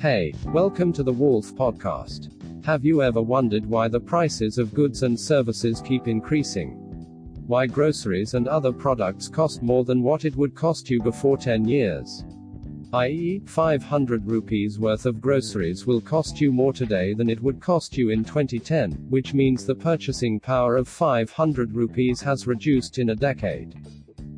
Hey, welcome to the Walth Podcast. Have you ever wondered why the prices of goods and services keep increasing? Why groceries and other products cost more than what it would cost you before 10 years? i.e., 500 rupees worth of groceries will cost you more today than it would cost you in 2010, which means the purchasing power of 500 rupees has reduced in a decade.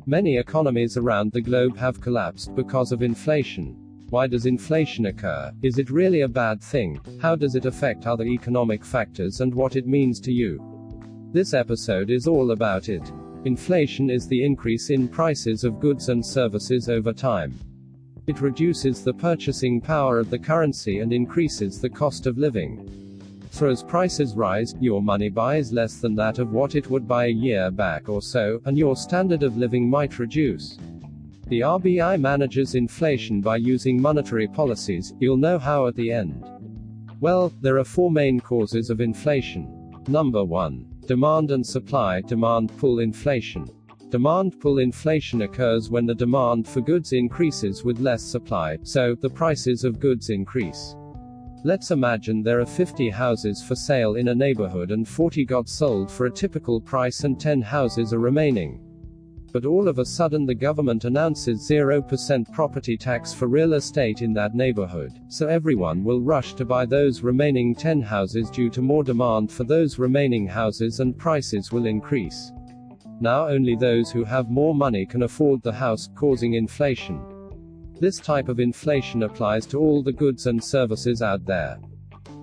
Many economies around the globe have collapsed because of inflation. Why does inflation occur? Is it really a bad thing? How does it affect other economic factors and what it means to you? This episode is all about it. Inflation is the increase in prices of goods and services over time. It reduces the purchasing power of the currency and increases the cost of living. So as prices rise, your money buys less than that of what it would buy a year back or so, and your standard of living might reduce. The RBI manages inflation by using monetary policies, you'll know how at the end. Well, there are four main causes of inflation. Number 1. Demand and supply, demand pull inflation. Demand pull inflation occurs when the demand for goods increases with less supply, so the prices of goods increase. Let's imagine there are 50 houses for sale in a neighborhood and 40 got sold for a typical price and 10 houses are remaining. But all of a sudden the government announces 0% property tax for real estate in that neighborhood, so everyone will rush to buy those remaining 10 houses due to more demand for those remaining houses and prices will increase. Now only those who have more money can afford the house, causing inflation. This type of inflation applies to all the goods and services out there.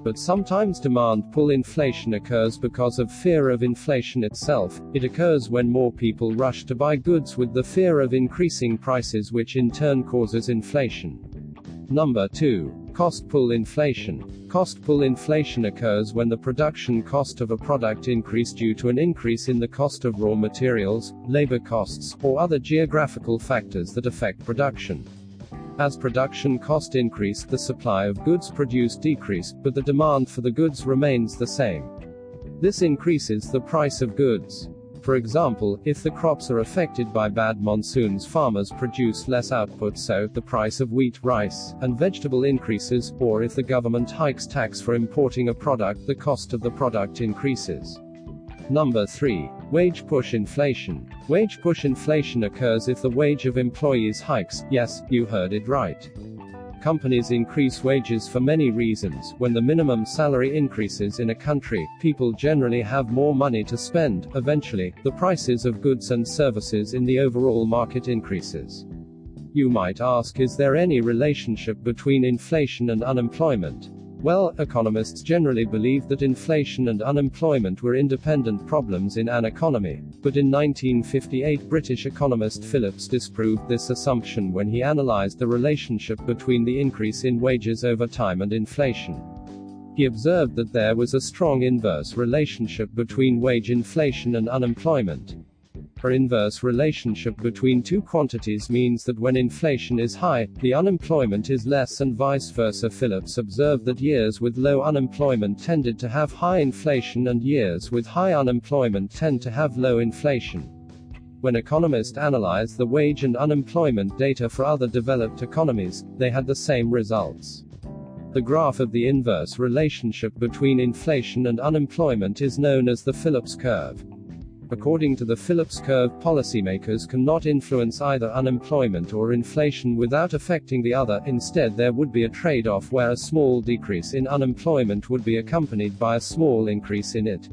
But sometimes demand pull inflation occurs because of fear of inflation itself. It occurs when more people rush to buy goods with the fear of increasing prices, which in turn causes inflation. Number 2. Cost pull inflation. Cost pull inflation occurs when the production cost of a product increase due to an increase in the cost of raw materials, labor costs, or other geographical factors that affect production. As production cost increase, the supply of goods produced decrease, but the demand for the goods remains the same. This increases the price of goods. For example, if the crops are affected by bad monsoons, farmers produce less output, so the price of wheat, rice, and vegetable increases, or if the government hikes tax for importing a product, the cost of the product increases. Number 3. Wage push inflation. Wage push inflation occurs if the wage of employees hikes. Yes, you heard it right. Companies increase wages for many reasons. When the minimum salary increases in a country, people generally have more money to spend. Eventually, the prices of goods and services in the overall market increases. You might ask, is there any relationship between inflation and unemployment? Well, economists generally believe that inflation and unemployment were independent problems in an economy, but in 1958 British economist Phillips disproved this assumption when he analyzed the relationship between the increase in wages over time and inflation. He observed that there was a strong inverse relationship between wage inflation and unemployment. Her inverse relationship between two quantities means that when inflation is high, the unemployment is less and vice versa. Phillips observed that years with low unemployment tended to have high inflation and years with high unemployment tend to have low inflation. When economists analyzed the wage and unemployment data for other developed economies, they had the same results. The graph of the inverse relationship between inflation and unemployment is known as the Phillips curve. According to the Phillips curve, policymakers cannot influence either unemployment or inflation without affecting the other, instead, there would be a trade off where a small decrease in unemployment would be accompanied by a small increase in it.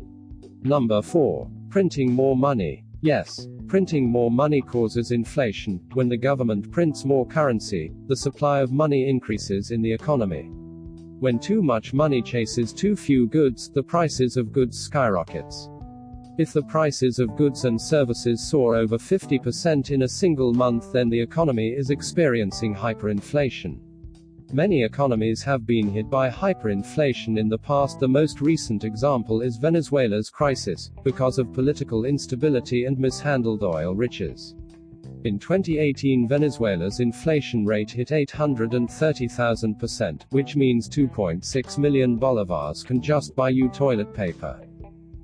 Number 4. Printing more money. Yes, printing more money causes inflation. When the government prints more currency, the supply of money increases in the economy. When too much money chases too few goods, the prices of goods skyrockets. If the prices of goods and services soar over 50% in a single month, then the economy is experiencing hyperinflation. Many economies have been hit by hyperinflation in the past. The most recent example is Venezuela's crisis, because of political instability and mishandled oil riches. In 2018, Venezuela's inflation rate hit 830,000%, which means 2.6 million bolivars can just buy you toilet paper.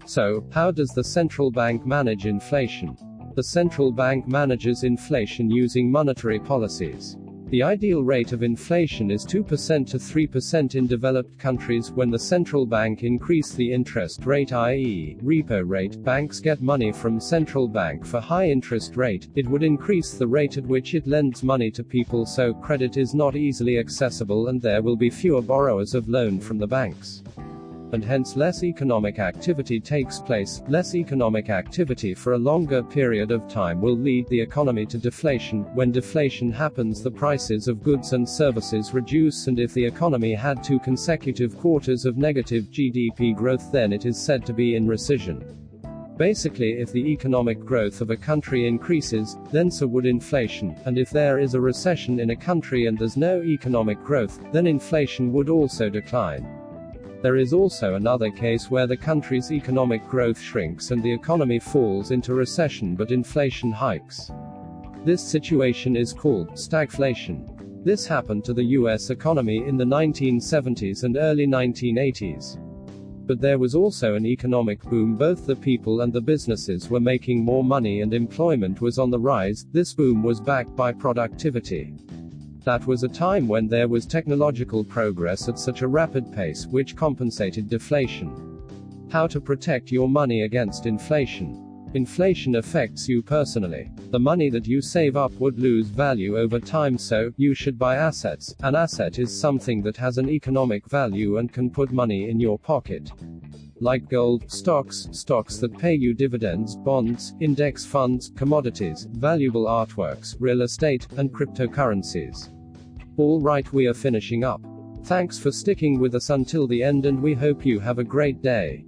So, how does the central bank manage inflation? The central bank manages inflation using monetary policies. The ideal rate of inflation is 2% to 3% in developed countries when the central bank increase the interest rate i.e., repo rate. Banks get money from central bank for high interest rate. It would increase the rate at which it lends money to people so credit is not easily accessible and there will be fewer borrowers of loan from the banks and hence less economic activity takes place. Less economic activity for a longer period of time will lead the economy to deflation. When deflation happens, the prices of goods and services reduce, and if the economy had two consecutive quarters of negative GDP growth, then it is said to be in recession. Basically, if the economic growth of a country increases, then so would inflation, and if there is a recession in a country and there's no economic growth, then inflation would also decline. There is also another case where the country's economic growth shrinks and the economy falls into recession but inflation hikes. This situation is called stagflation. This happened to the US economy in the 1970s and early 1980s. But there was also an economic boom, both the people and the businesses were making more money and employment was on the rise. This boom was backed by productivity. That was a time when there was technological progress at such a rapid pace, which compensated deflation. How to protect your money against inflation. Inflation affects you personally. The money that you save up would lose value over time, so you should buy assets. An asset is something that has an economic value and can put money in your pocket. Like gold, stocks, stocks that pay you dividends, bonds, index funds, commodities, valuable artworks, real estate, and cryptocurrencies. Alright, we are finishing up. Thanks for sticking with us until the end, and we hope you have a great day.